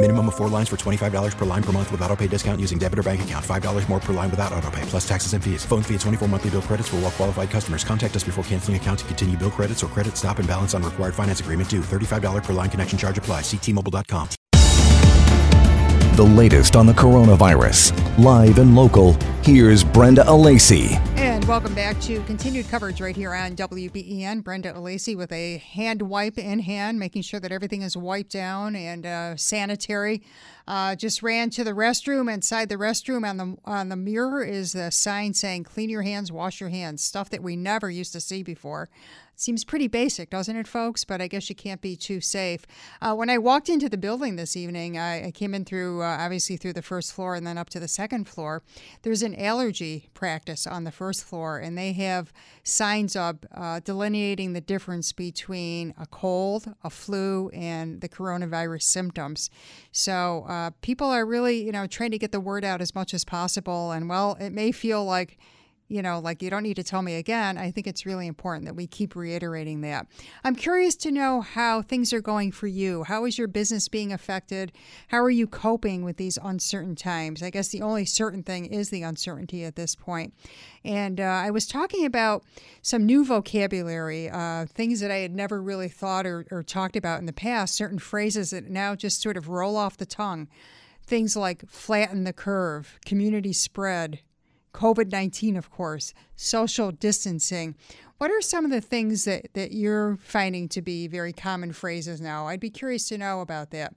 Minimum of four lines for $25 per line per month with auto pay discount using debit or bank account. $5 more per line without auto pay, plus taxes and fees. Phone fee at 24 monthly bill credits for all well qualified customers. Contact us before canceling account to continue bill credits or credit stop and balance on required finance agreement due. $35 per line connection charge apply. Ctmobile.com. The latest on the coronavirus. Live and local, here's Brenda Alesii. And welcome back to continued coverage right here on WBEN. Brenda Alesii with a hand wipe in hand, making sure that everything is wiped down and uh, sanitary. Uh, just ran to the restroom. Inside the restroom, on the on the mirror is the sign saying "Clean your hands, wash your hands." Stuff that we never used to see before. Seems pretty basic, doesn't it, folks? But I guess you can't be too safe. Uh, when I walked into the building this evening, I, I came in through, uh, obviously, through the first floor and then up to the second floor. There's an allergy practice on the first floor, and they have signs up uh, delineating the difference between a cold, a flu, and the coronavirus symptoms. So uh, people are really, you know, trying to get the word out as much as possible. And, well, it may feel like you know, like you don't need to tell me again. I think it's really important that we keep reiterating that. I'm curious to know how things are going for you. How is your business being affected? How are you coping with these uncertain times? I guess the only certain thing is the uncertainty at this point. And uh, I was talking about some new vocabulary, uh, things that I had never really thought or, or talked about in the past, certain phrases that now just sort of roll off the tongue. Things like flatten the curve, community spread, COVID 19, of course, social distancing. What are some of the things that, that you're finding to be very common phrases now? I'd be curious to know about that.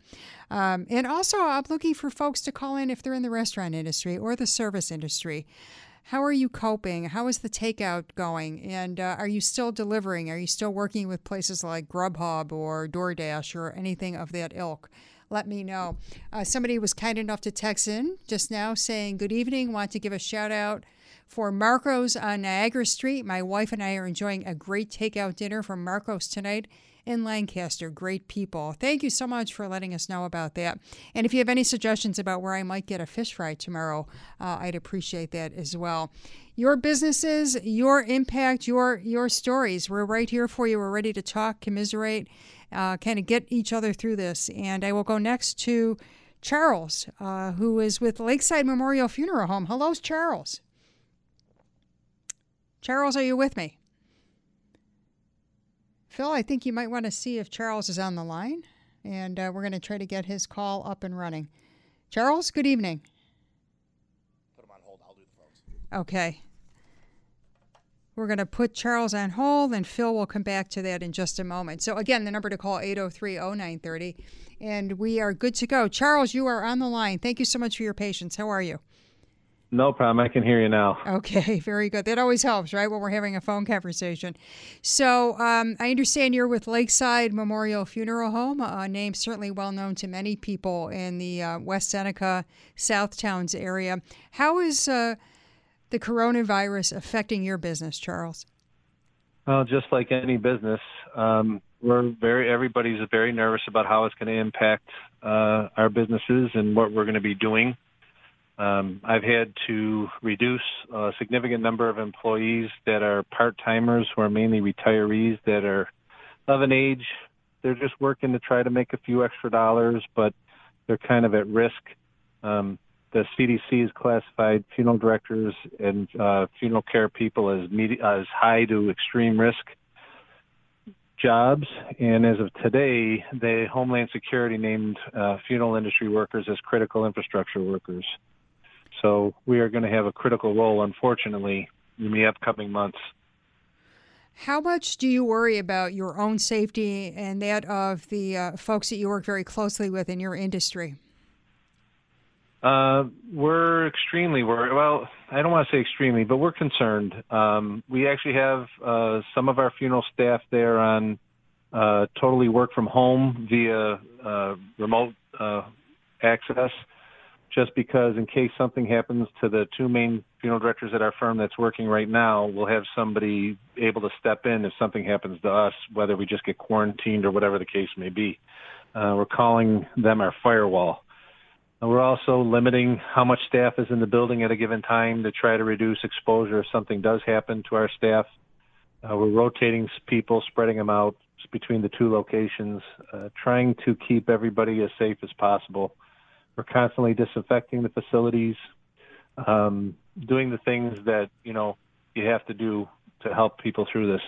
Um, and also, I'm looking for folks to call in if they're in the restaurant industry or the service industry. How are you coping? How is the takeout going? And uh, are you still delivering? Are you still working with places like Grubhub or DoorDash or anything of that ilk? Let me know. Uh, somebody was kind enough to text in just now saying, Good evening. Want to give a shout out for Marco's on Niagara Street. My wife and I are enjoying a great takeout dinner from Marco's tonight in Lancaster. Great people. Thank you so much for letting us know about that. And if you have any suggestions about where I might get a fish fry tomorrow, uh, I'd appreciate that as well. Your businesses, your impact, your your stories. We're right here for you. We're ready to talk, commiserate, uh, kind of get each other through this. And I will go next to Charles, uh, who is with Lakeside Memorial Funeral Home. Hello, Charles. Charles, are you with me? Phil, I think you might want to see if Charles is on the line, and uh, we're going to try to get his call up and running. Charles, good evening. Put him on hold. I'll do the phones. Okay. We're going to put Charles on hold, and Phil will come back to that in just a moment. So, again, the number to call 803 0930, and we are good to go. Charles, you are on the line. Thank you so much for your patience. How are you? No problem. I can hear you now. Okay, very good. That always helps, right, when we're having a phone conversation. So um, I understand you're with Lakeside Memorial Funeral Home, a name certainly well known to many people in the uh, West Seneca, South Towns area. How is uh, the coronavirus affecting your business, Charles? Well, just like any business, um, we're very everybody's very nervous about how it's going to impact uh, our businesses and what we're going to be doing. Um, I've had to reduce a significant number of employees that are part timers, who are mainly retirees that are of an age. They're just working to try to make a few extra dollars, but they're kind of at risk. Um, the CDC has classified funeral directors and uh, funeral care people as, as high to extreme risk jobs. And as of today, the Homeland Security named uh, funeral industry workers as critical infrastructure workers. So we are going to have a critical role, unfortunately, in the upcoming months How much do you worry about your own safety and that of the uh, folks that you work very closely with in your industry? Uh, we're extremely worried. Well, I don't want to say extremely, but we're concerned. Um, we actually have uh, some of our funeral staff there on uh, totally work from home via uh, remote uh, access, just because in case something happens to the two main funeral directors at our firm that's working right now, we'll have somebody able to step in if something happens to us, whether we just get quarantined or whatever the case may be. Uh, we're calling them our firewall. We're also limiting how much staff is in the building at a given time to try to reduce exposure if something does happen to our staff. Uh, we're rotating people, spreading them out between the two locations, uh, trying to keep everybody as safe as possible. We're constantly disinfecting the facilities, um, doing the things that you know you have to do to help people through this.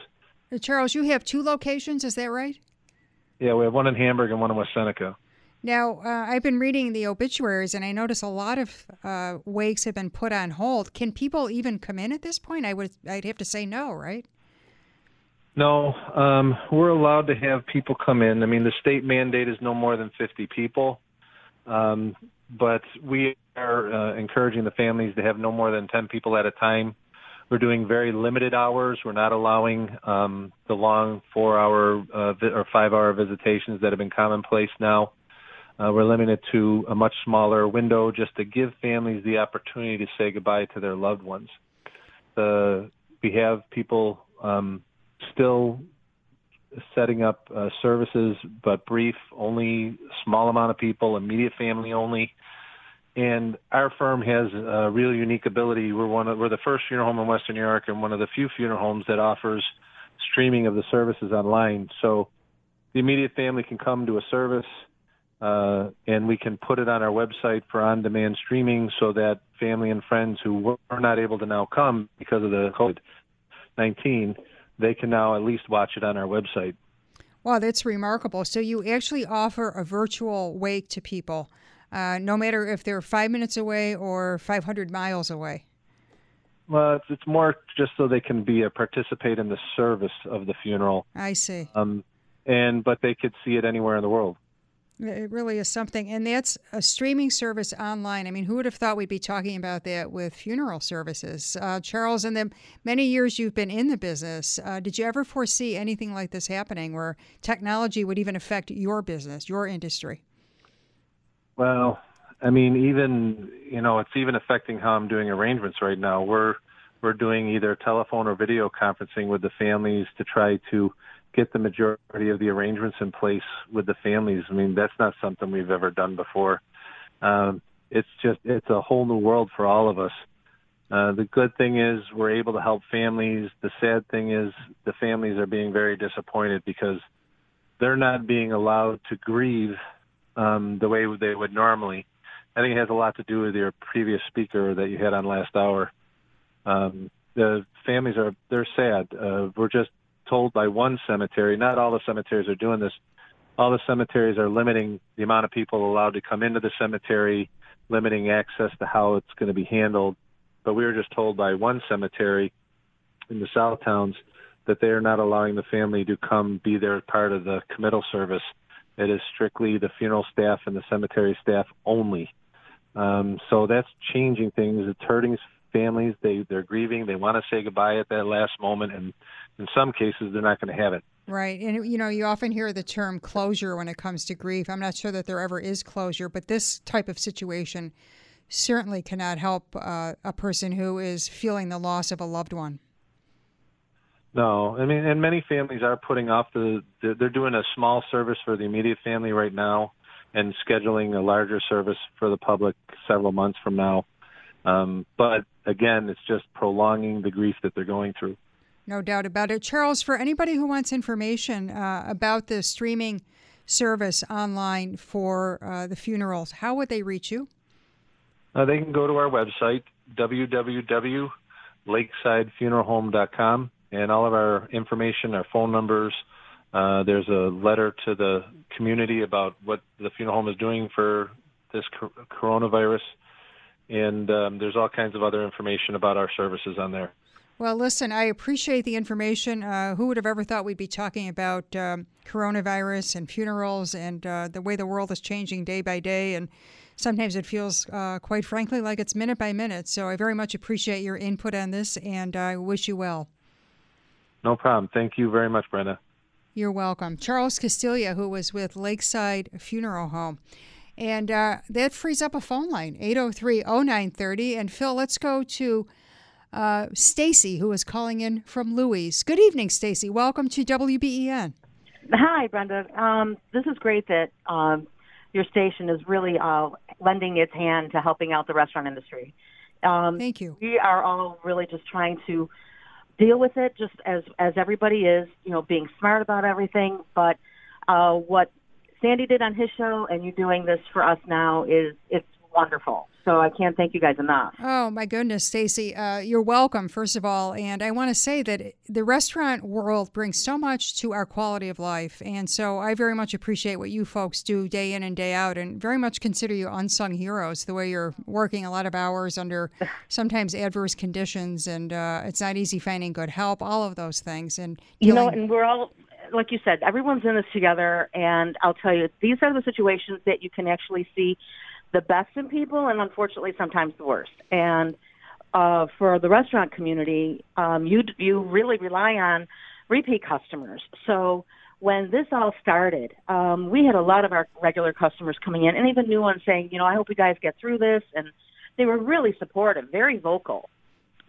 Uh, Charles, you have two locations, is that right? Yeah, we have one in Hamburg and one in West Seneca. Now, uh, I've been reading the obituaries, and I notice a lot of uh, wakes have been put on hold. Can people even come in at this point? I would, I'd have to say no, right? No, um, we're allowed to have people come in. I mean, the state mandate is no more than 50 people, um, but we are uh, encouraging the families to have no more than 10 people at a time. We're doing very limited hours. We're not allowing um, the long four-hour uh, vi- or five-hour visitations that have been commonplace now. Uh, we're limited to a much smaller window just to give families the opportunity to say goodbye to their loved ones. The, we have people um, still setting up uh, services, but brief, only small amount of people, immediate family only. And our firm has a real unique ability. We're one of, we're the first funeral home in Western New York and one of the few funeral homes that offers streaming of the services online. So the immediate family can come to a service, uh, and we can put it on our website for on-demand streaming so that family and friends who were not able to now come because of the COVID-19, they can now at least watch it on our website. Wow, that's remarkable. So you actually offer a virtual wake to people, uh, no matter if they're five minutes away or 500 miles away. Well, it's, it's more just so they can be a participate in the service of the funeral. I see. Um, and but they could see it anywhere in the world. It really is something. And that's a streaming service online. I mean, who would have thought we'd be talking about that with funeral services? Uh, Charles, in the many years you've been in the business, uh, did you ever foresee anything like this happening where technology would even affect your business, your industry? Well, I mean, even, you know, it's even affecting how I'm doing arrangements right now. We're, we're doing either telephone or video conferencing with the families to try to get the majority of the arrangements in place with the families. I mean, that's not something we've ever done before. Um, it's just it's a whole new world for all of us. Uh, the good thing is we're able to help families. The sad thing is the families are being very disappointed because they're not being allowed to grieve um, the way they would normally. I think it has a lot to do with your previous speaker that you had on last hour. Um, the families are they're sad. Uh, we're just told by one cemetery, not all the cemeteries are doing this. All the cemeteries are limiting the amount of people allowed to come into the cemetery, limiting access to how it's going to be handled. But we were just told by one cemetery in the South Towns that they are not allowing the family to come be there part of the committal service. It is strictly the funeral staff and the cemetery staff only. Um, so that's changing things. It's hurting families. They they're grieving. They want to say goodbye at that last moment, and in some cases, they're not going to have it. Right. And, you know, you often hear the term closure when it comes to grief. I'm not sure that there ever is closure, but this type of situation certainly cannot help uh, a person who is feeling the loss of a loved one. No, I mean, and many families are putting off the, they're doing a small service for the immediate family right now and scheduling a larger service for the public several months from now. Um, but again, it's just prolonging the grief that they're going through. No doubt about it. Charles, for anybody who wants information uh, about the streaming service online for uh, the funerals, how would they reach you? Uh, they can go to our website, www.lakesidefuneralhome.com, and all of our information, our phone numbers. Uh, there's a letter to the community about what the funeral home is doing for this coronavirus, and um, there's all kinds of other information about our services on there. Well, listen, I appreciate the information. Uh, who would have ever thought we'd be talking about um, coronavirus and funerals and uh, the way the world is changing day by day? And sometimes it feels, uh, quite frankly, like it's minute by minute. So I very much appreciate your input on this, and I wish you well. No problem. Thank you very much, Brenda. You're welcome. Charles Castilla, who was with Lakeside Funeral Home. And uh, that frees up a phone line, 803 0930. And Phil, let's go to uh, Stacy, who is calling in from Louie's. Good evening, Stacy. Welcome to WBEN. Hi, Brenda. Um, this is great that um, your station is really uh, lending its hand to helping out the restaurant industry. Um, Thank you. We are all really just trying to deal with it, just as as everybody is. You know, being smart about everything. But uh, what Sandy did on his show, and you doing this for us now is it's wonderful. So I can't thank you guys enough. Oh my goodness, Stacy, uh, you're welcome. First of all, and I want to say that the restaurant world brings so much to our quality of life, and so I very much appreciate what you folks do day in and day out, and very much consider you unsung heroes. The way you're working a lot of hours under sometimes adverse conditions, and uh, it's not easy finding good help. All of those things, and you know, and we're all like you said, everyone's in this together, and I'll tell you, these are the situations that you can actually see the best in people and unfortunately sometimes the worst. And uh, for the restaurant community, um, you you really rely on repeat customers. So when this all started, um, we had a lot of our regular customers coming in, and even new ones saying, you know, I hope you guys get through this, and they were really supportive, very vocal,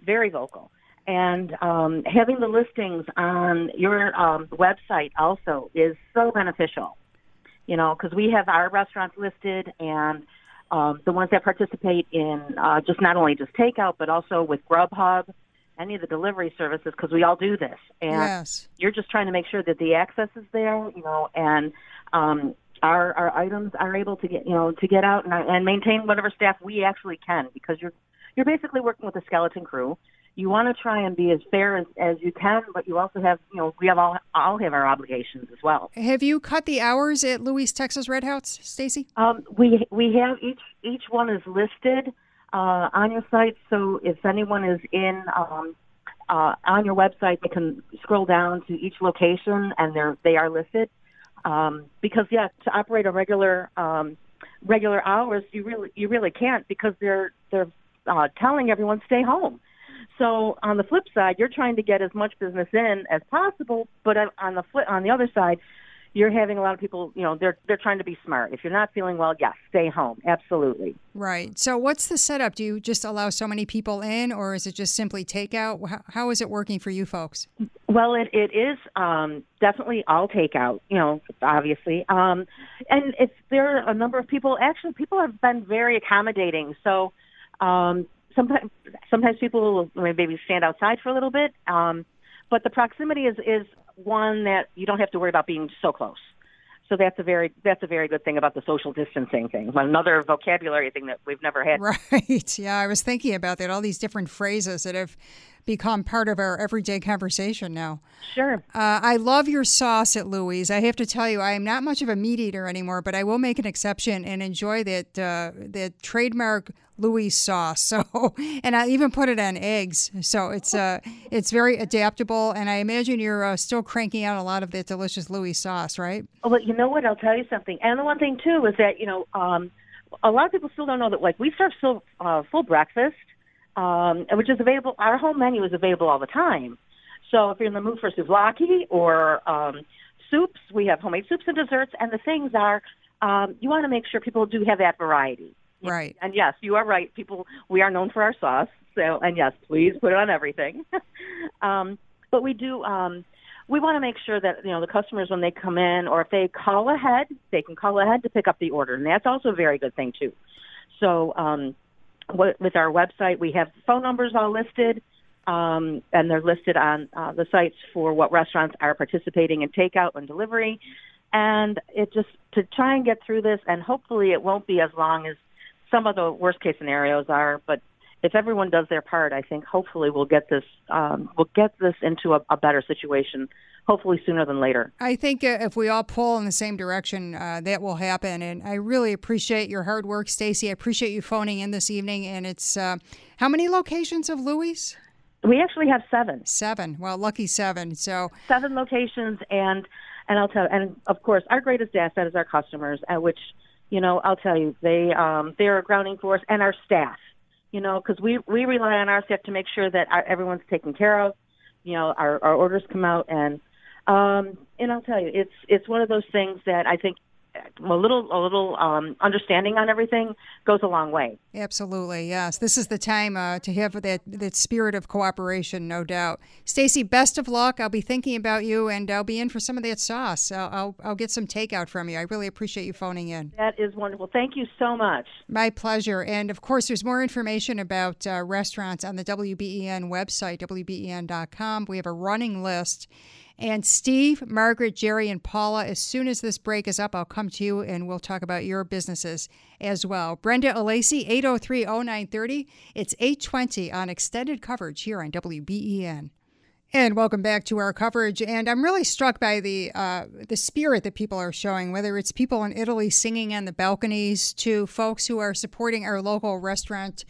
very vocal. And um, having the listings on your um, website also is so beneficial, you know, because we have our restaurants listed and um, the ones that participate in uh, just not only just takeout, but also with Grubhub, any of the delivery services, because we all do this. And yes. you're just trying to make sure that the access is there, you know, and um, our our items are able to get you know to get out and, and maintain whatever staff we actually can, because you're you're basically working with a skeleton crew you want to try and be as fair as, as you can, but you also have, you know, we have all all have our obligations as well. Have you cut the hours at Louie's Texas Red Hots, Stacy? Um, we we have each each one is listed uh, on your site, so if anyone is in um, uh, on your website, they can scroll down to each location and they're they are listed. Um, because yeah, to operate a regular um, regular hours, you really you really can't because they're they're uh, telling everyone stay home. So on the flip side, you're trying to get as much business in as possible, but on the flip, on the other side, you're having a lot of people, you know, they're they're trying to be smart. If you're not feeling well, yes, stay home. Absolutely. Right. So what's the setup? Do you just allow so many people in or is it just simply takeout? How, how is it working for you folks? Well, it it is um definitely all takeout, you know, obviously. Um and it's there are a number of people actually people have been very accommodating. So um sometimes sometimes people will maybe stand outside for a little bit. Um, but the proximity is is one that you don't have to worry about being so close. So that's a very that's a very good thing about the social distancing thing. Another vocabulary thing that we've never had. Right. Yeah, I was thinking about that. All these different phrases that have become part of our everyday conversation now. Sure. Uh, I love your sauce at Louie's. I have to tell you, I am not much of a meat eater anymore, but I will make an exception and enjoy that uh, that trademark Louie's sauce. So, and I even put it on eggs. So it's uh, it's very adaptable. And I imagine you're uh, still cranking out a lot of that delicious Louie's sauce, right? Well, you know what? I'll tell you something. And the one thing too is that you know, um, a lot of people still don't know that like we serve still uh, full breakfast, um, which is available. Our whole menu is available all the time. So if you're in the mood for souvlaki or um, soups, we have homemade soups and desserts. And the things are, um, you want to make sure people do have that variety. Right. And yes, you are right. People, we are known for our sauce. So, and yes, please put it on everything. um, but we do, um, we want to make sure that, you know, the customers, when they come in or if they call ahead, they can call ahead to pick up the order. And that's also a very good thing, too. So, um, with our website, we have phone numbers all listed. Um, and they're listed on uh, the sites for what restaurants are participating in takeout and delivery. And it just to try and get through this, and hopefully it won't be as long as some of the worst case scenarios are, but if everyone does their part, I think hopefully we'll get this um, we'll get this into a, a, better situation. Hopefully sooner than later. I think uh, if we all pull in the same direction, uh, that will happen. And I really appreciate your hard work, Stacy. I appreciate you phoning in this evening. And it's uh, how many locations of Louie's? We actually have seven. Seven. Well, lucky seven. So seven locations, and and I'll tell, and of course, our greatest asset is our customers, at which you know I'll tell you they um, they are a grounding force, and our staff. You know, because we we rely on our staff to make sure that our, everyone's taken care of. You know, our our orders come out, and um, and I'll tell you, it's it's one of those things that I think a little a little um, understanding on everything goes a long way. Absolutely, yes. This is the time uh, to have that that spirit of cooperation, no doubt. Stacy, best of luck. I'll be thinking about you, and I'll be in for some of that sauce. I'll, I'll, I'll get some takeout from you. I really appreciate you phoning in. That is wonderful. Thank you so much. My pleasure. And of course, there's more information about uh, restaurants on the WBEN website, WBEN.com. We have a running list. And Steve, Margaret, Jerry, and Paula, as soon as this break is up, I'll come to you and we'll talk about your businesses as well. Brenda Alesii, 803 0930. It's 820 on extended coverage here on WBEN. And welcome back to our coverage. And I'm really struck by the uh, the spirit that people are showing, whether it's people in Italy singing on the balconies to folks who are supporting our local restaurant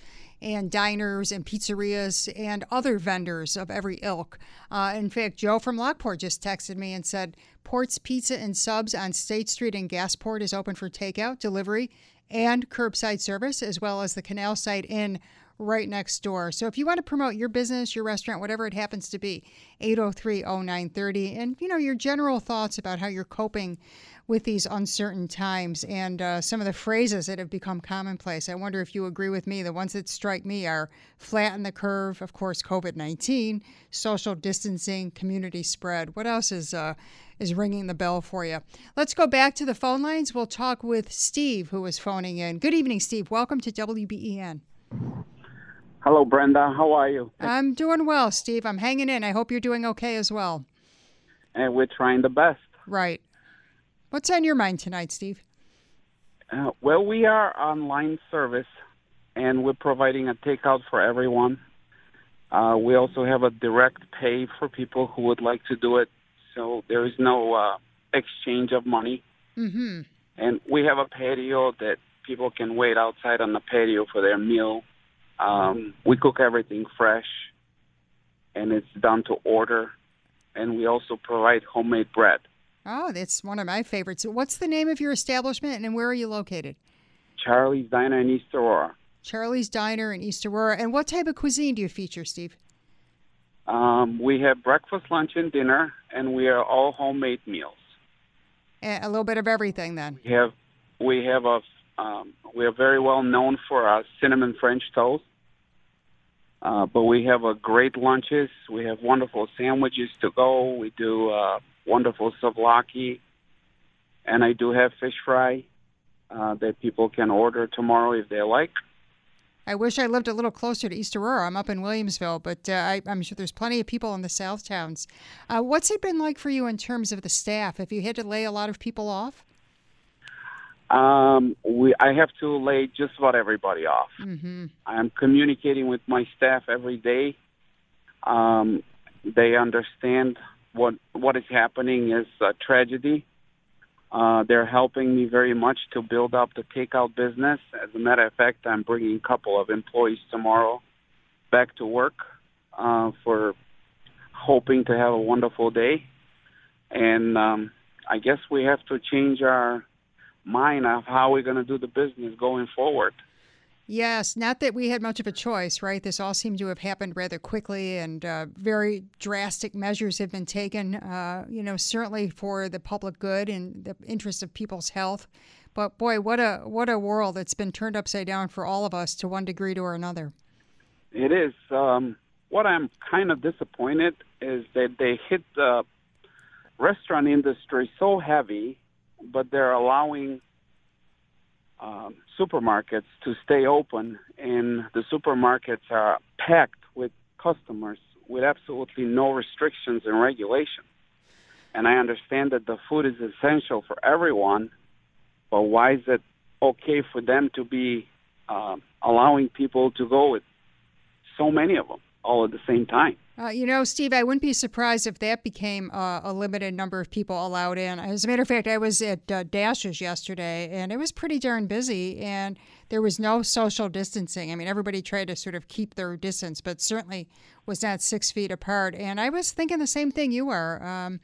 and diners and pizzerias and other vendors of every ilk. Uh, in fact, Joe from Lockport just texted me and said Port's Pizza and Subs on State Street in Gasport is open for takeout, delivery, and curbside service, as well as the Canal Site Inn right next door. So if you want to promote your business, your restaurant, whatever it happens to be, 803-0930 and you know your general thoughts about how you're coping with these uncertain times and uh, some of the phrases that have become commonplace. I wonder if you agree with me. The ones that strike me are flatten the curve, of course, COVID 19, social distancing, community spread. What else is, uh, is ringing the bell for you? Let's go back to the phone lines. We'll talk with Steve, who is phoning in. Good evening, Steve. Welcome to WBEN. Hello, Brenda. How are you? I'm doing well, Steve. I'm hanging in. I hope you're doing okay as well. And we're trying the best. Right. What's on your mind tonight, Steve? Uh, well, we are online service, and we're providing a takeout for everyone. Uh, we also have a direct pay for people who would like to do it, so there is no uh, exchange of money. Mm-hmm. And we have a patio that people can wait outside on the patio for their meal. Um, we cook everything fresh, and it's done to order. And we also provide homemade bread. Oh, that's one of my favorites. What's the name of your establishment and where are you located? Charlie's Diner in East Aurora. Charlie's Diner in East Aurora. And what type of cuisine do you feature, Steve? Um, we have breakfast, lunch, and dinner, and we are all homemade meals. A little bit of everything, then. We have we have a um, we are very well known for our cinnamon French toast. Uh, but we have a great lunches. We have wonderful sandwiches to go. We do uh, wonderful souvlaki, and I do have fish fry uh, that people can order tomorrow if they like. I wish I lived a little closer to East Aurora. I'm up in Williamsville, but uh, I, am sure there's plenty of people in the South towns. Uh, what's it been like for you in terms of the staff? Have you had to lay a lot of people off? Um, we I have to lay just about everybody off. Mm-hmm. I'm communicating with my staff every day. Um, they understand what what is happening is a tragedy. Uh, they're helping me very much to build up the takeout business. As a matter of fact, I'm bringing a couple of employees tomorrow back to work uh, for hoping to have a wonderful day. And um, I guess we have to change our mind of how we're going to do the business going forward. Yes, not that we had much of a choice, right? This all seemed to have happened rather quickly, and uh, very drastic measures have been taken, uh, you know, certainly for the public good and the interest of people's health. But boy, what a what a world that's been turned upside down for all of us to one degree or another. It is. Um, what I'm kind of disappointed is that they hit the restaurant industry so heavy, but they're allowing um, supermarkets to stay open, and the supermarkets are packed with customers with absolutely no restrictions and regulation. And I understand that the food is essential for everyone, but why is it okay for them to be uh, allowing people to go with so many of them all at the same time? Uh, you know, Steve, I wouldn't be surprised if that became uh, a limited number of people allowed in. As a matter of fact, I was at uh, Dash's yesterday, and it was pretty darn busy, and there was no social distancing. I mean, everybody tried to sort of keep their distance, but certainly was not six feet apart. And I was thinking the same thing you are. Um,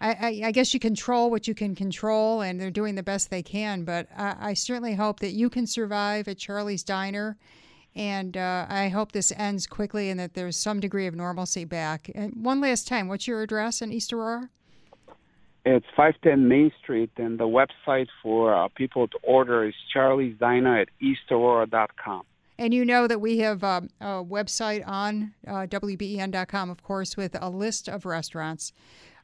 I, I, I, guess you control what you can control, and they're doing the best they can. But I, I certainly hope that you can survive at Charlie's Diner and uh, I hope this ends quickly and that there's some degree of normalcy back. And one last time, what's your address in East Aurora? It's 510 Main Street, and the website for uh, people to order is Charlie's Diner at eastaurora.com. And you know that we have uh, a website on uh, WBEN.com, of course, with a list of restaurants.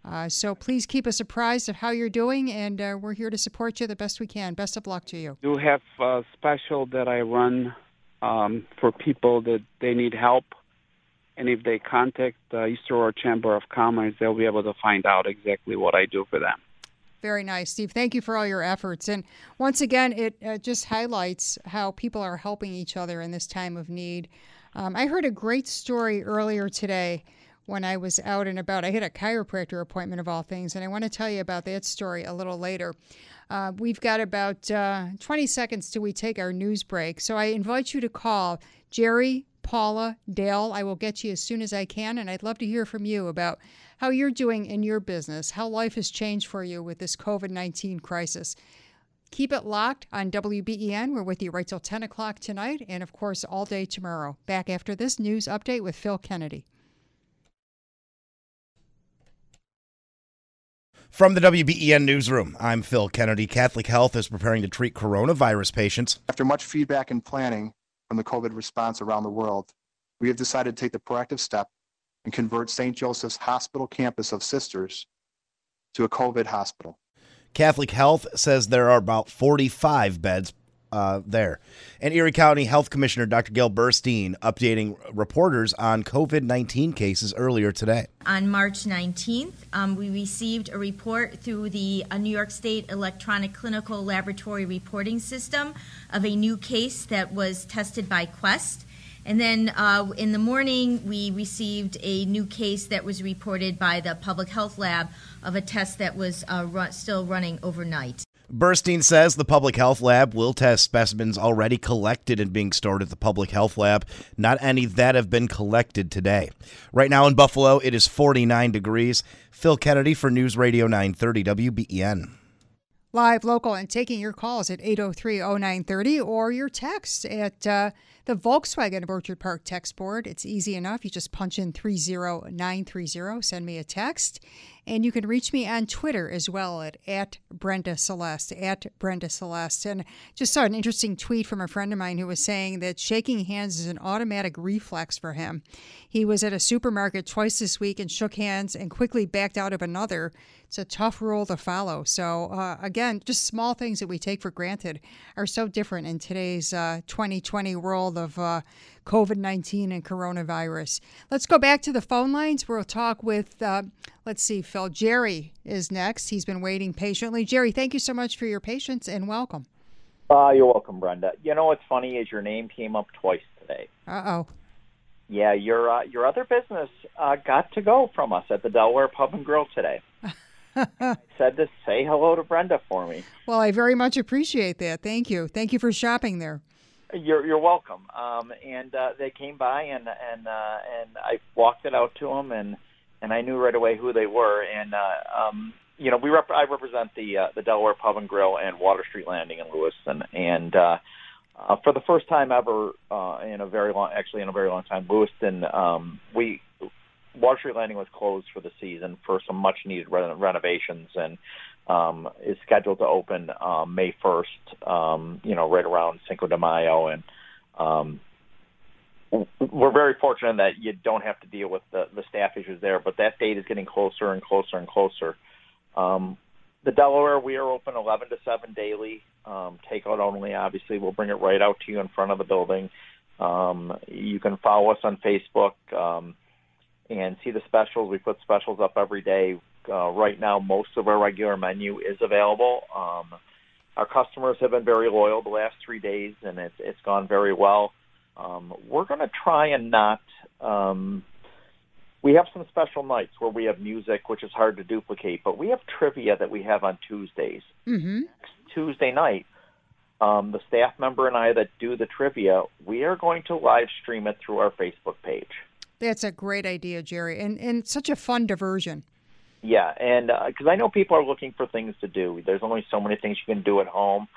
Uh, so please keep us apprised of how you're doing, and uh, we're here to support you the best we can. Best of luck to you. Do have a special that I run um, for people that they need help. And if they contact the East Aurora Chamber of Commerce, they'll be able to find out exactly what I do for them. Very nice, Steve. Thank you for all your efforts. And once again, it uh, just highlights how people are helping each other in this time of need. Um, I heard a great story earlier today when I was out and about. I had a chiropractor appointment of all things, and I want to tell you about that story a little later. Uh, we've got about uh, 20 seconds till we take our news break. So I invite you to call Jerry, Paula, Dale. I will get you as soon as I can. And I'd love to hear from you about how you're doing in your business, how life has changed for you with this COVID 19 crisis. Keep it locked on WBEN. We're with you right till 10 o'clock tonight, and of course, all day tomorrow. Back after this news update with Phil Kennedy. From the WBEN Newsroom, I'm Phil Kennedy. Catholic Health is preparing to treat coronavirus patients. After much feedback and planning from the COVID response around the world, we have decided to take the proactive step and convert St. Joseph's Hospital campus of Sisters to a COVID hospital. Catholic Health says there are about 45 beds uh, there. And Erie County Health Commissioner Dr. Gail Burstein updating reporters on COVID 19 cases earlier today. On March 19th, um, we received a report through the uh, New York State Electronic Clinical Laboratory Reporting System of a new case that was tested by Quest. And then uh, in the morning, we received a new case that was reported by the Public Health Lab of a test that was uh, run, still running overnight. Burstein says the public health lab will test specimens already collected and being stored at the public health lab, not any that have been collected today. Right now in Buffalo, it is 49 degrees. Phil Kennedy for News Radio 930 WBEN. Live, local, and taking your calls at 803 0930 or your text at uh, the Volkswagen of Orchard Park text board. It's easy enough. You just punch in 30930, send me a text. And you can reach me on Twitter as well at, at Brenda Celeste, at Brenda Celeste. And just saw an interesting tweet from a friend of mine who was saying that shaking hands is an automatic reflex for him. He was at a supermarket twice this week and shook hands and quickly backed out of another. It's a tough rule to follow. So, uh, again, just small things that we take for granted are so different in today's uh, 2020 world of uh, COVID 19 and coronavirus. Let's go back to the phone lines. We'll talk with, uh, let's see, Phil. Jerry is next. He's been waiting patiently. Jerry, thank you so much for your patience and welcome. Uh, you're welcome, Brenda. You know what's funny is your name came up twice today. Uh oh. Yeah, your uh, your other business uh, got to go from us at the Delaware Pub and Grill today. I said to say hello to Brenda for me. Well, I very much appreciate that. Thank you. Thank you for shopping there. You're you're welcome. Um, and uh, they came by and and uh, and I walked it out to them and and I knew right away who they were. And uh, um, you know, we rep- I represent the uh, the Delaware Pub and Grill and Water Street Landing in Lewiston. And uh, uh, for the first time ever uh, in a very long, actually in a very long time, Lewiston, um, we Water Street Landing was closed for the season for some much needed re- renovations and um, is scheduled to open um, May 1st, um, you know, right around Cinco de Mayo. And um, we're very fortunate that you don't have to deal with the, the staff issues there, but that date is getting closer and closer and closer. Um, the Delaware, we are open 11 to 7 daily, um, takeout only. Obviously, we'll bring it right out to you in front of the building. Um, you can follow us on Facebook um, and see the specials. We put specials up every day. Uh, right now, most of our regular menu is available. Um, our customers have been very loyal the last three days, and it's it's gone very well. Um, we're going to try and not um, we have some special nights where we have music, which is hard to duplicate, but we have trivia that we have on Tuesdays. Mm-hmm. Tuesday night, um, the staff member and I that do the trivia, we are going to live stream it through our Facebook page. That's a great idea, Jerry, and and such a fun diversion. Yeah, and because uh, I know people are looking for things to do. There's only so many things you can do at home.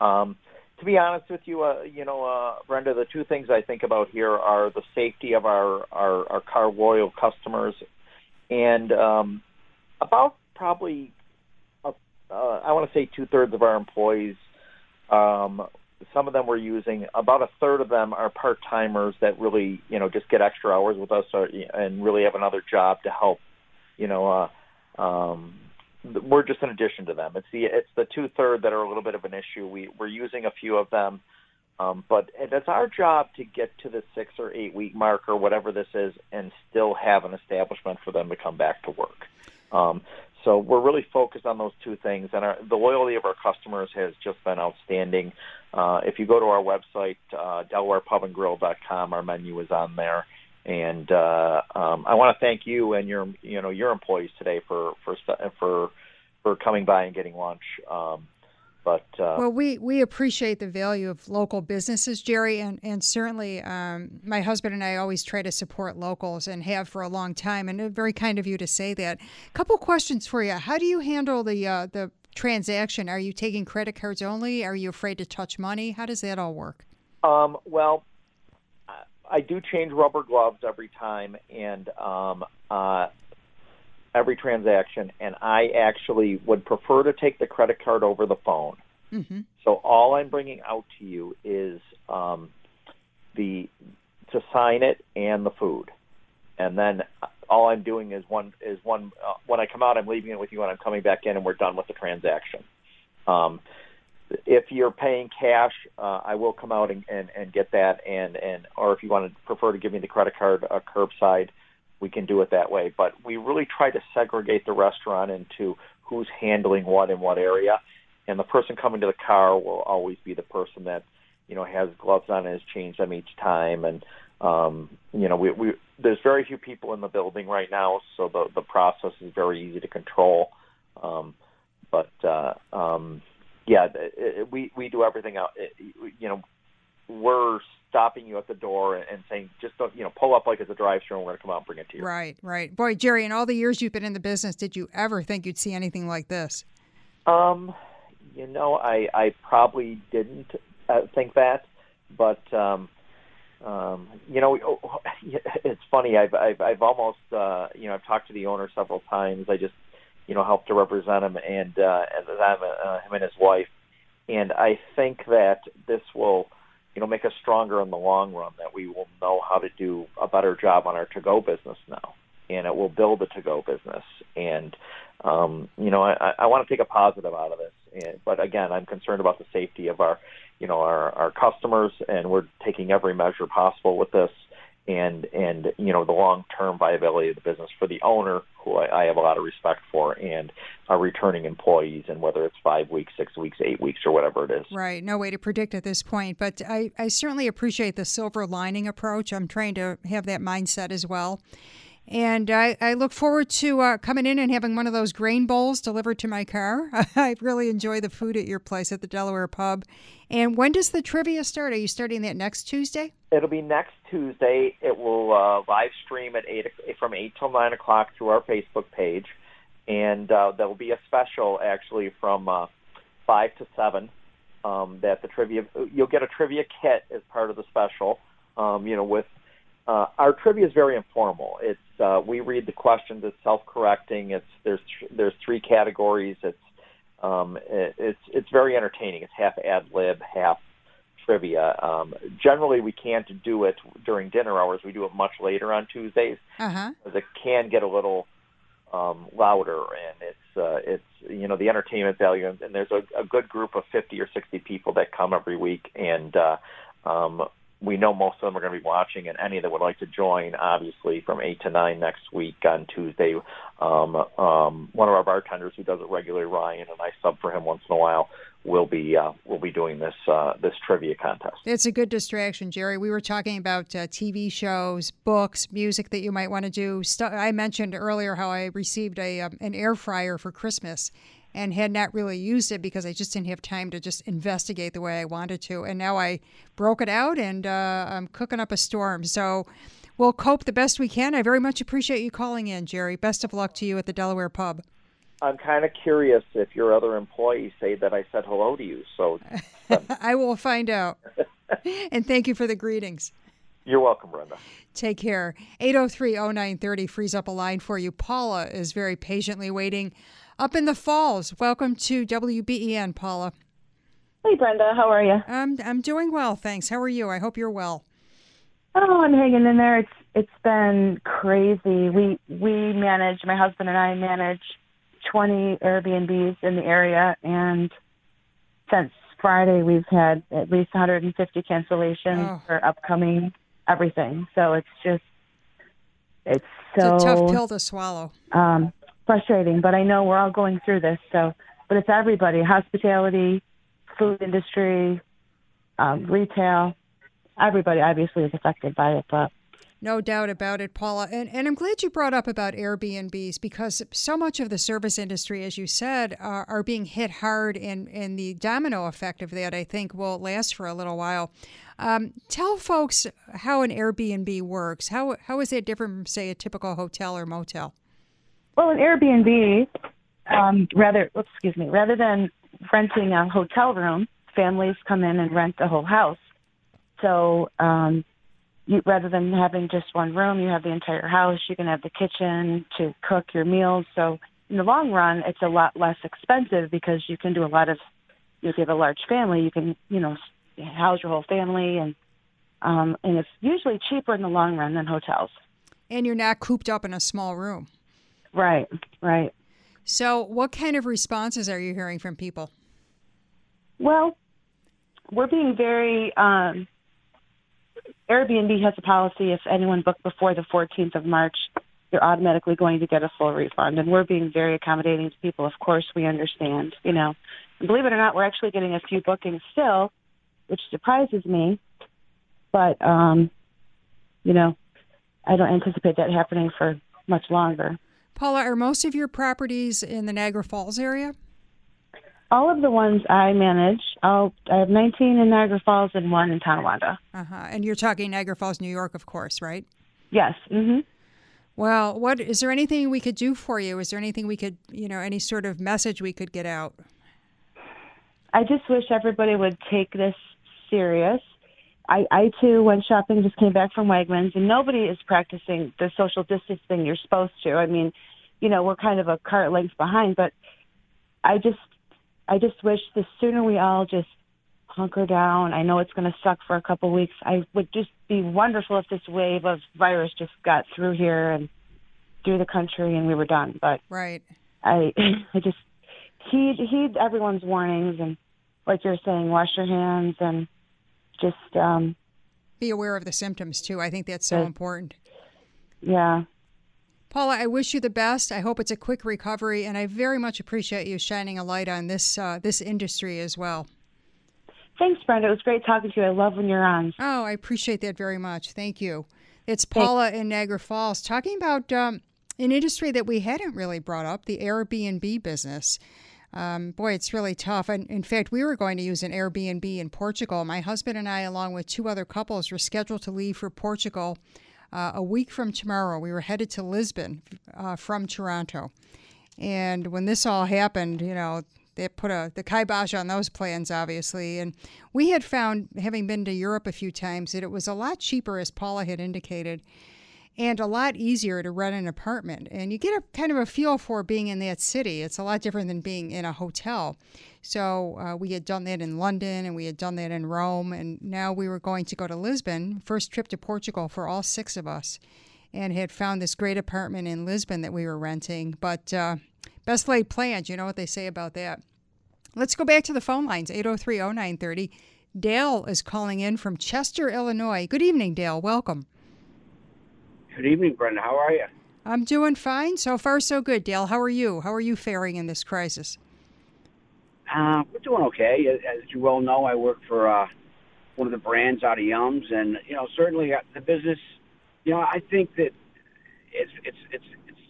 Um, to be honest with you, uh, you know, uh, Brenda, the two things I think about here are the safety of our our, our car loyal customers, and um, about probably, uh, uh, I want to say two thirds of our employees. Um, some of them we're using. About a third of them are part timers that really, you know, just get extra hours with us, or, and really have another job to help, you know, uh, um, we're just an addition to them. It's the it's the two third that are a little bit of an issue. We we're using a few of them, um, but it's our job to get to the six or eight week mark or whatever this is, and still have an establishment for them to come back to work. Um, so we're really focused on those two things, and our, the loyalty of our customers has just been outstanding. Uh, if you go to our website, uh, DelawarePubAndGrill.com, our menu is on there. And uh, um, I want to thank you and your you know your employees today for for for for coming by and getting lunch. Um, but uh, well, we we appreciate the value of local businesses, Jerry, and and certainly um, my husband and I always try to support locals and have for a long time. And very kind of you to say that. A couple questions for you. How do you handle the uh, the transaction? Are you taking credit cards only? Are you afraid to touch money? How does that all work? Um, well, I do change rubber gloves every time and um, uh, every transaction, and I actually would prefer to take the credit card over the phone. Mm-hmm. So all I'm bringing out to you is um, the to sign it and the food, and then all I'm doing is one is one. Uh, when I come out, I'm leaving it with you, and I'm coming back in, and we're done with the transaction. Um, if you're paying cash, uh, I will come out and, and, and get that, and, and or if you want to prefer to give me the credit card uh, curbside, we can do it that way. But we really try to segregate the restaurant into who's handling what in what area, and the person coming to the car will always be the person that you know has gloves on and has changed them each time, and um, you know we, we there's very few people in the building right now, so the the process is very easy to control. Um, but uh, um, yeah, we we do everything out. You know, we're stopping you at the door and saying, just don't, you know, pull up like it's a drive-through, and we're going to come out and bring it to you. Right, right. Boy, Jerry, in all the years you've been in the business, did you ever think you'd see anything like this? Um, you know, I I probably didn't uh, think that, but um, um, you know, oh, it's funny. I've I've, I've almost uh, you know I've talked to the owner several times. I just you know, helped to represent him and uh, them, uh, him and his wife. And I think that this will, you know, make us stronger in the long run. That we will know how to do a better job on our to-go business now, and it will build a to-go business. And um, you know, I, I want to take a positive out of this. And, but again, I'm concerned about the safety of our, you know, our our customers, and we're taking every measure possible with this and and you know the long term viability of the business for the owner, who I, I have a lot of respect for, and our returning employees, and whether it's five weeks, six weeks, eight weeks, or whatever it is. Right. No way to predict at this point, but I, I certainly appreciate the silver lining approach. I'm trying to have that mindset as well. And I, I look forward to uh, coming in and having one of those grain bowls delivered to my car. I really enjoy the food at your place at the Delaware Pub. And when does the trivia start? Are you starting that next Tuesday? It'll be next Tuesday. It will uh, live stream at eight from eight till nine o'clock through our Facebook page, and uh, there will be a special actually from uh, five to seven. Um, that the trivia you'll get a trivia kit as part of the special. Um, you know, with uh, our trivia is very informal. It's uh, we read the questions. It's self-correcting. It's there's there's three categories. It's um, it, it's it's very entertaining. It's half ad lib, half trivia. Um, generally, we can't do it during dinner hours. We do it much later on Tuesdays uh-huh. because it can get a little um, louder, and it's uh, it's you know the entertainment value. And, and there's a, a good group of 50 or 60 people that come every week, and uh, um, we know most of them are going to be watching, and any that would like to join, obviously, from 8 to 9 next week on Tuesday. Um, um, one of our bartenders who does it regularly, Ryan, and I sub for him once in a while, will be uh, will be doing this uh, this trivia contest. It's a good distraction, Jerry. We were talking about uh, TV shows, books, music that you might want to do. I mentioned earlier how I received a um, an air fryer for Christmas, and had not really used it because I just didn't have time to just investigate the way I wanted to. And now I broke it out and uh, I'm cooking up a storm. So we'll cope the best we can. I very much appreciate you calling in, Jerry. Best of luck to you at the Delaware Pub. I'm kind of curious if your other employees say that I said hello to you. So I will find out. and thank you for the greetings. You're welcome, Brenda. Take care. 803 0930 frees up a line for you. Paula is very patiently waiting up in the falls. Welcome to WBEN, Paula. Hey, Brenda. How are you? I'm I'm doing well, thanks. How are you? I hope you're well. Oh, I'm hanging in there. It's it's been crazy. We we manage my husband and I manage 20 Airbnbs in the area, and since Friday we've had at least 150 cancellations Oh. for upcoming everything. So it's just it's so It's a tough pill to swallow. um, frustrating, but I know we're all going through this. So, but it's everybody: hospitality, food industry, um, retail. Everybody obviously is affected by it, but No doubt about it, Paula. And, and I'm glad you brought up about Airbnbs because so much of the service industry, as you said, are, are being hit hard, and, and the domino effect of that, I think, will last for a little while. Um, tell folks how an Airbnb works. How, how is it different from, say, a typical hotel or motel? Well, an Airbnb, um, rather, oops, excuse me, rather than renting a hotel room, families come in and rent the whole house. So, um, you, rather than having just one room, you have the entire house. You can have the kitchen to cook your meals. So, in the long run, it's a lot less expensive because you can do a lot of. If you have a large family, you can, you know, house your whole family, and um, and it's usually cheaper in the long run than hotels. And you're not cooped up in a small room. Right, right. So, what kind of responses are you hearing from people? Well, we're being very. Um, Airbnb has a policy if anyone booked before the 14th of March, they're automatically going to get a full refund. And we're being very accommodating to people. Of course, we understand, you know. And believe it or not, we're actually getting a few bookings still, which surprises me. But, um, you know, I don't anticipate that happening for much longer. Paula, are most of your properties in the Niagara Falls area? All of the ones I manage, I'll, I have 19 in Niagara Falls and one in Tonawanda. Uh huh. And you're talking Niagara Falls, New York, of course, right? Yes. Mm-hmm. Well, what is there anything we could do for you? Is there anything we could, you know, any sort of message we could get out? I just wish everybody would take this serious. I, I too went shopping, just came back from Wegmans, and nobody is practicing the social distancing you're supposed to. I mean, you know, we're kind of a cart length behind, but I just, I just wish the sooner we all just hunker down. I know it's going to suck for a couple weeks. I would just be wonderful if this wave of virus just got through here and through the country and we were done. But Right. I, I just heed heed everyone's warnings and like you're saying, wash your hands and just um, Be aware of the symptoms too. I think that's so important. yeah. Paula, I wish you the best. I hope it's a quick recovery, and I very much appreciate you shining a light on this uh, this industry as well. Thanks, Brenda. It was great talking to you. I love when you're on. Oh, I appreciate that very much. Thank you. It's Paula in Niagara Falls talking about um, an industry that we hadn't really brought up the Airbnb business. Um, boy, it's really tough. And in fact, we were going to use an Airbnb in Portugal. My husband and I, along with two other couples, were scheduled to leave for Portugal uh, a week from tomorrow. We were headed to Lisbon uh, from Toronto. And when this all happened, you know, they put a the kibosh on those plans, obviously. And we had found, having been to Europe a few times, that it was a lot cheaper, as Paula had indicated, and a lot easier to rent an apartment. And you get a kind of a feel for being in that city. It's a lot different than being in a hotel. So uh, we had done that in London and we had done that in Rome. And now we were going to go to Lisbon, first trip to Portugal for all six of us, and had found this great apartment in Lisbon that we were renting. But uh, best laid plans, you know what they say about that. Let's go back to the phone lines 803 0930. Dale is calling in from Chester, Illinois. Good evening, Dale. Welcome. Good evening, Brenda. How are you? I'm doing fine. So far, so good, Dale. How are you? How are you faring in this crisis? Uh, we're doing okay. As you well know, I work for uh, one of the brands out of Yums, and you know, certainly uh, the business. You know, I think that it's it's it's it's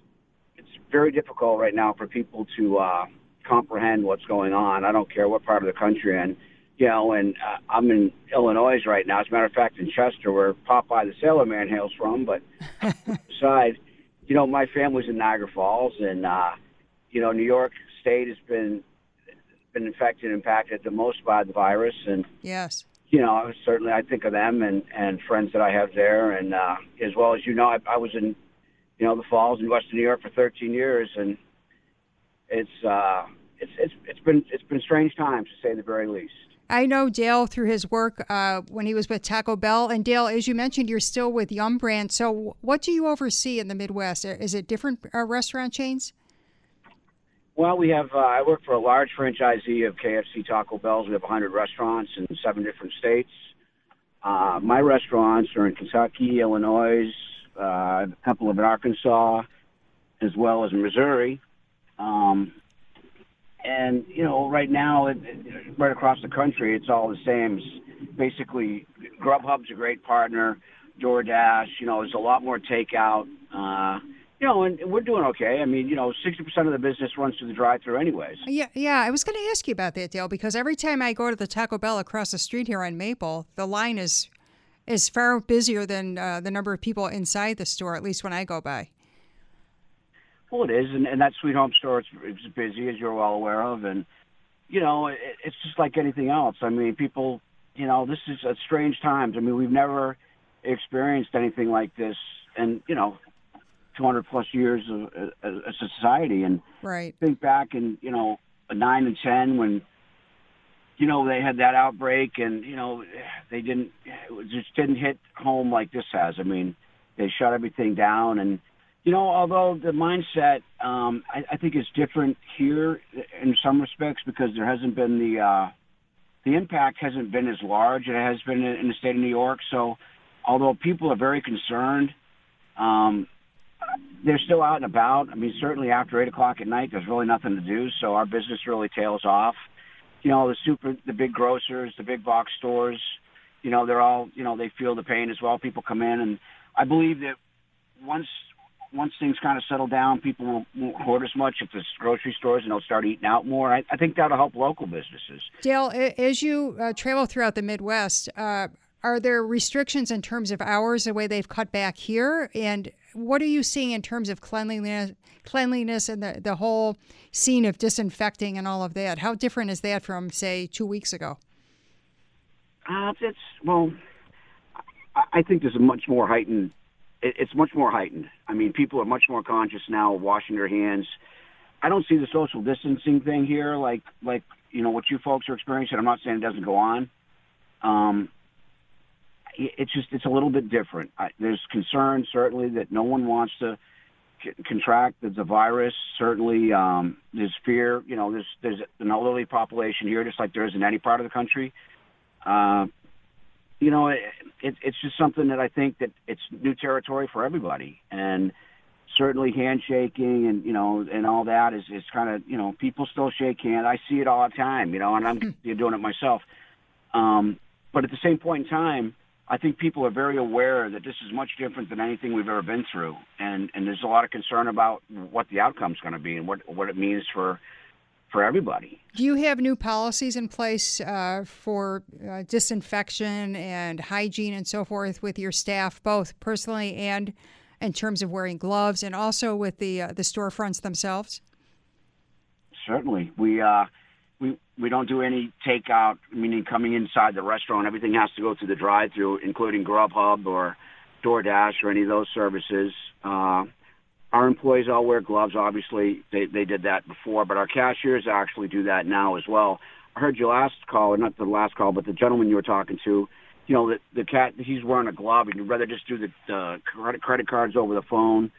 it's very difficult right now for people to uh, comprehend what's going on. I don't care what part of the country, and you know, and uh, I'm in Illinois right now. As a matter of fact, in Chester, where Popeye the Sailor Man hails from. But besides, you know, my family's in Niagara Falls, and uh, you know, New York State has been been infected and impacted the most by the virus, and yes, you know, certainly I think of them and and friends that I have there, and uh, as well as you know, I, I was in you know the Falls in Western New York for 13 years, and it's uh, it's it's it's been it's been strange times to say the very least. I know Dale through his work uh, when he was with Taco Bell. And Dale, as you mentioned, you're still with Yum Brand. So, what do you oversee in the Midwest? Is it different uh, restaurant chains? Well, we have. Uh, I work for a large franchisee of KFC, Taco Bell's. We have 100 restaurants in seven different states. Uh, my restaurants are in Kentucky, Illinois, uh, a couple of in Arkansas, as well as Missouri. Um, and you know, right now, it, it, right across the country, it's all the same. It's basically, Grubhub's a great partner. DoorDash, you know, there's a lot more takeout. Uh, you know, and we're doing okay. I mean, you know, 60% of the business runs through the drive-through anyways. Yeah, yeah. I was going to ask you about that, Dale, because every time I go to the Taco Bell across the street here on Maple, the line is is far busier than uh, the number of people inside the store, at least when I go by. Well, it is, and, and that Sweet Home store, it's, it's busy, as you're well aware of, and, you know, it, it's just like anything else. I mean, people, you know, this is a strange times. I mean, we've never experienced anything like this, and, you know, 200 plus years of a, a society. And right. think back in, you know, nine and 10 when, you know, they had that outbreak and, you know, they didn't, it just didn't hit home like this has. I mean, they shut everything down and, you know, although the mindset, um, I, I think is different here in some respects because there hasn't been the, uh, the impact hasn't been as large as it has been in the state of New York. So, although people are very concerned, um, they're still out and about. I mean, certainly after eight o'clock at night, there's really nothing to do, so our business really tails off. You know, the super, the big grocers, the big box stores, you know, they're all, you know, they feel the pain as well. People come in, and I believe that once once things kind of settle down, people won't, won't hoard as much at the grocery stores, and they'll start eating out more. I, I think that'll help local businesses. Dale, as you uh, travel throughout the Midwest, uh, are there restrictions in terms of hours the way they've cut back here? And what are you seeing in terms of cleanliness, cleanliness, and the the whole scene of disinfecting and all of that? How different is that from say two weeks ago? Uh, it's well, I think there's a much more heightened it's much more heightened. I mean, people are much more conscious now of washing their hands. I don't see the social distancing thing here like like you know what you folks are experiencing. I'm not saying it doesn't go on. Um, it's just it's a little bit different. I, there's concern certainly that no one wants to c- contract the virus. Certainly, um, there's fear. You know, there's there's an elderly population here, just like there is in any part of the country. Uh, you know, it, it, it's just something that I think that it's new territory for everybody, and certainly handshaking and you know and all that is is kind of you know people still shake hands. I see it all the time, you know, and I'm doing it myself. Um, but at the same point in time, I think people are very aware that this is much different than anything we've ever been through, and and there's a lot of concern about what the outcome's going to be and what what it means for for everybody. Do you have new policies in place uh, for uh, disinfection and hygiene and so forth with your staff, both personally and in terms of wearing gloves, and also with the uh, the storefronts themselves? Certainly, we uh, we we don't do any takeout, meaning coming inside the restaurant. Everything has to go through the drive-through, including Grubhub or DoorDash or any of those services. Our employees all wear gloves. Obviously, they they did that before, but our cashiers actually do that now as well. I heard your last call, or not the last call, but the gentleman you were talking to. You know, the the cat he's wearing a glove, and you'd rather just do the uh, credit credit cards over the phone.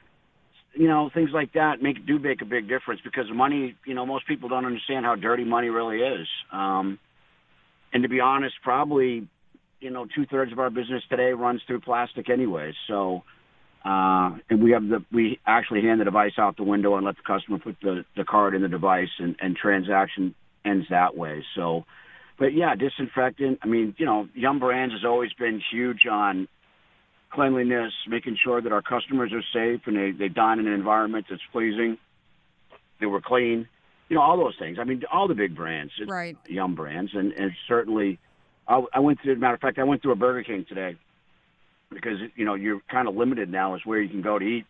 You know, things like that make do make a big difference because money. You know, most people don't understand how dirty money really is. Um, and to be honest, probably you know two thirds of our business today runs through plastic anyways. So. Uh, and we have the we actually hand the device out the window and let the customer put the, the card in the device and, and transaction ends that way. So, but yeah, disinfectant. I mean, you know, Yum Brands has always been huge on cleanliness, making sure that our customers are safe and they, they dine in an environment that's pleasing, that we're clean, you know, all those things. I mean, all the big brands, right? Yum Brands, and, and certainly, I, I went through. Matter of fact, I went through a Burger King today because you know you're kind of limited now as where you can go to eat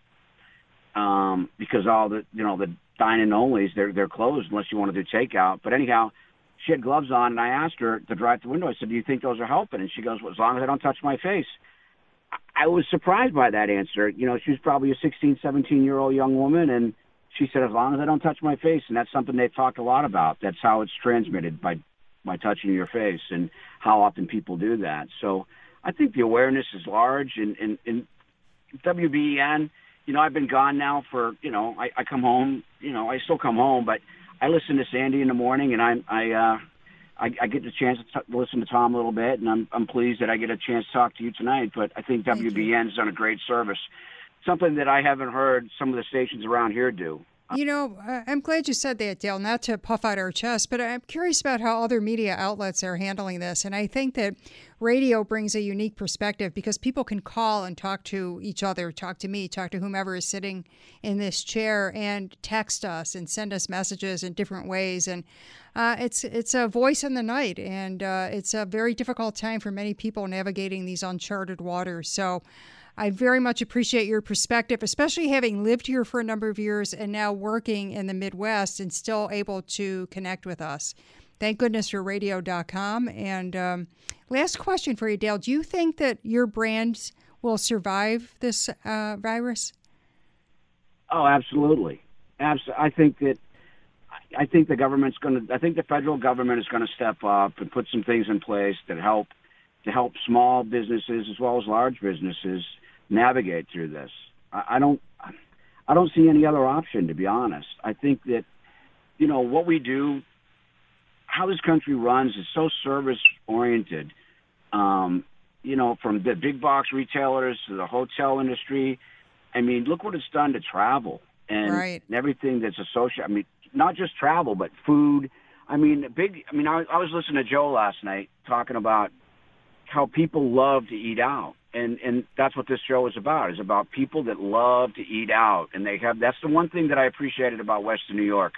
um, because all the you know the dine-in onlys they're they're closed unless you want to do takeout. But anyhow, she had gloves on, and I asked her to drive the window. I said, "Do you think those are helping?" And she goes, "Well, as long as I don't touch my face." I was surprised by that answer. You know, she was probably a 16, 17 year old young woman, and she said, "As long as I don't touch my face," and that's something they've talked a lot about. That's how it's transmitted by by touching your face, and how often people do that. So I think the awareness is large, and and, and WBEN. You know, I've been gone now for you know, I, I come home. You know, I still come home, but I listen to Sandy in the morning, and I I uh, I, I get the chance to t- listen to Tom a little bit, and I'm I'm pleased that I get a chance to talk to you tonight. But I think WBEN has done a great service, something that I haven't heard some of the stations around here do. You know, I'm glad you said that, Dale, not to puff out our chest, but I'm curious about how other media outlets are handling this. And I think that radio brings a unique perspective because people can call and talk to each other, talk to me, talk to whomever is sitting in this chair, and text us and send us messages in different ways. And uh, it's it's a voice in the night, and uh, it's a very difficult time for many people navigating these uncharted waters. So. I very much appreciate your perspective, especially having lived here for a number of years and now working in the Midwest and still able to connect with us. Thank goodness for radio.com. And um, last question for you, Dale. Do you think that your brands will survive this uh, virus? Oh, absolutely. Abs- I think that I think the government's going to. I think the federal government is going to step up and put some things in place that help to help small businesses as well as large businesses navigate through this. I, I don't I don't see any other option to be honest. I think that you know what we do, how this country runs is so service oriented. Um, you know, from the big box retailers to the hotel industry. I mean, look what it's done to travel and, right. and everything that's associated. I mean, not just travel, but food. I mean, big. I mean, I, I was listening to Joe last night talking about how people love to eat out and and that's what this show is about. Is about people that love to eat out, and they have. That's the one thing that I appreciated about Western New York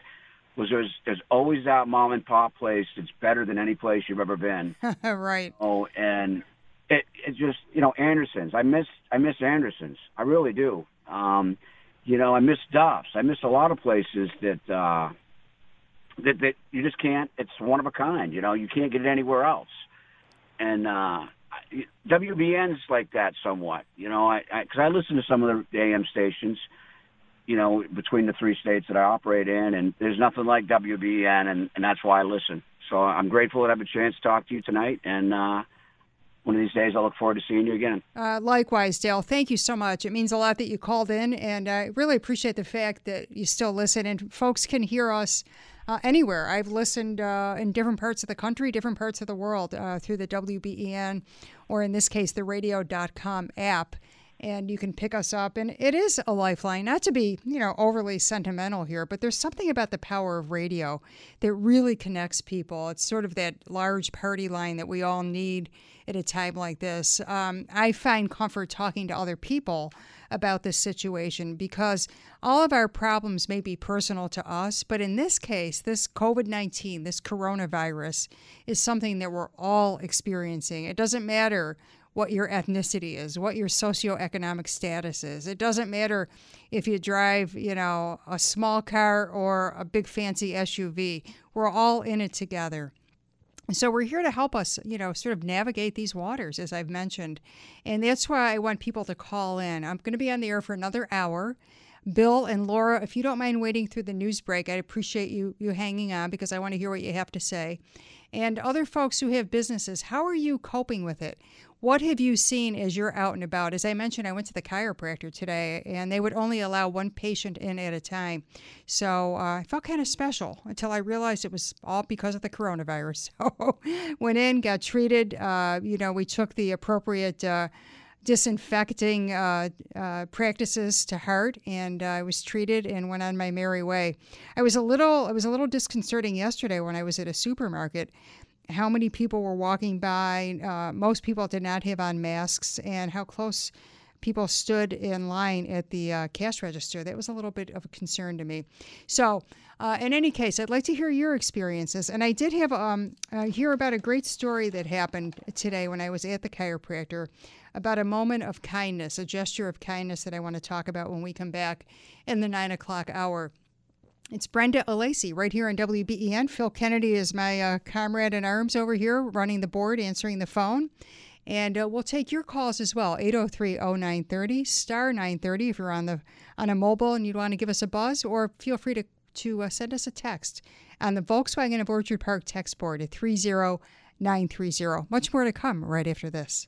was there's there's always that mom and pop place that's better than any place you've ever been. right. Oh, and it it just you know Andersons. I miss I miss Andersons. I really do. Um, you know I miss Duff's. I miss a lot of places that. uh that that you just can't. It's one of a kind. You know, you can't get it anywhere else. And uh WBEN's like that somewhat. You know, I I, I listen to some of the AM stations. You know, between the three states that I operate in, and there's nothing like WBEN, and, and that's why I listen. So I'm grateful that I have a chance to talk to you tonight, and uh, one of these days I look forward to seeing you again. Uh, likewise, Dale. Thank you so much. It means a lot that you called in, and I really appreciate the fact that you still listen, and folks can hear us uh, anywhere. I've listened uh, in different parts of the country, different parts of the world uh, through the WBEN, or in this case, the radio.com app. And you can pick us up. And it is a lifeline, not to be, you know, overly sentimental here, but there's something about the power of radio that really connects people. It's sort of that large party line that we all need at a time like this. Um, I find comfort talking to other people about this situation because all of our problems may be personal to us, but in this case, this COVID 19, this coronavirus, is something that we're all experiencing. It doesn't matter what your ethnicity is, what your socioeconomic status is. It doesn't matter if you drive, you know, a small car or a big fancy SUV. We're all in it together. So we're here to help us, you know, sort of navigate these waters, as I've mentioned. And that's why I want people to call in. I'm going to be on the air for another hour. Bill and Laura, if you don't mind waiting through the news break, I'd appreciate you you hanging on because I want to hear what you have to say. And other folks who have businesses, how are you coping with it? What have you seen as you're out and about? As I mentioned, I went to the chiropractor today, and they would only allow one patient in at a time. So uh, I felt kind of special until I realized it was all because of the coronavirus. So went in, got treated. Uh, you know, we took the appropriate. Uh, disinfecting uh, uh, practices to heart, and uh, I was treated and went on my merry way. I was a little, it was a little disconcerting yesterday when I was at a supermarket. How many people were walking by? Uh, most people did not have on masks, and how close people stood in line at the uh, cash register. That was a little bit of a concern to me. So, uh, in any case, I'd like to hear your experiences. And I did have um, uh, hear about a great story that happened today when I was at the chiropractor about a moment of kindness, a gesture of kindness that I want to talk about when we come back in the nine o'clock hour. It's Brenda Alesii right here on WBEN. Phil Kennedy is my uh, comrade in arms over here, running the board, answering the phone. And uh, we'll take your calls as well 803 0930, star 930 if you're on, the, on a mobile and you want to give us a buzz, or feel free to, to uh, send us a text on the Volkswagen of Orchard Park text board at 30930. Much more to come right after this.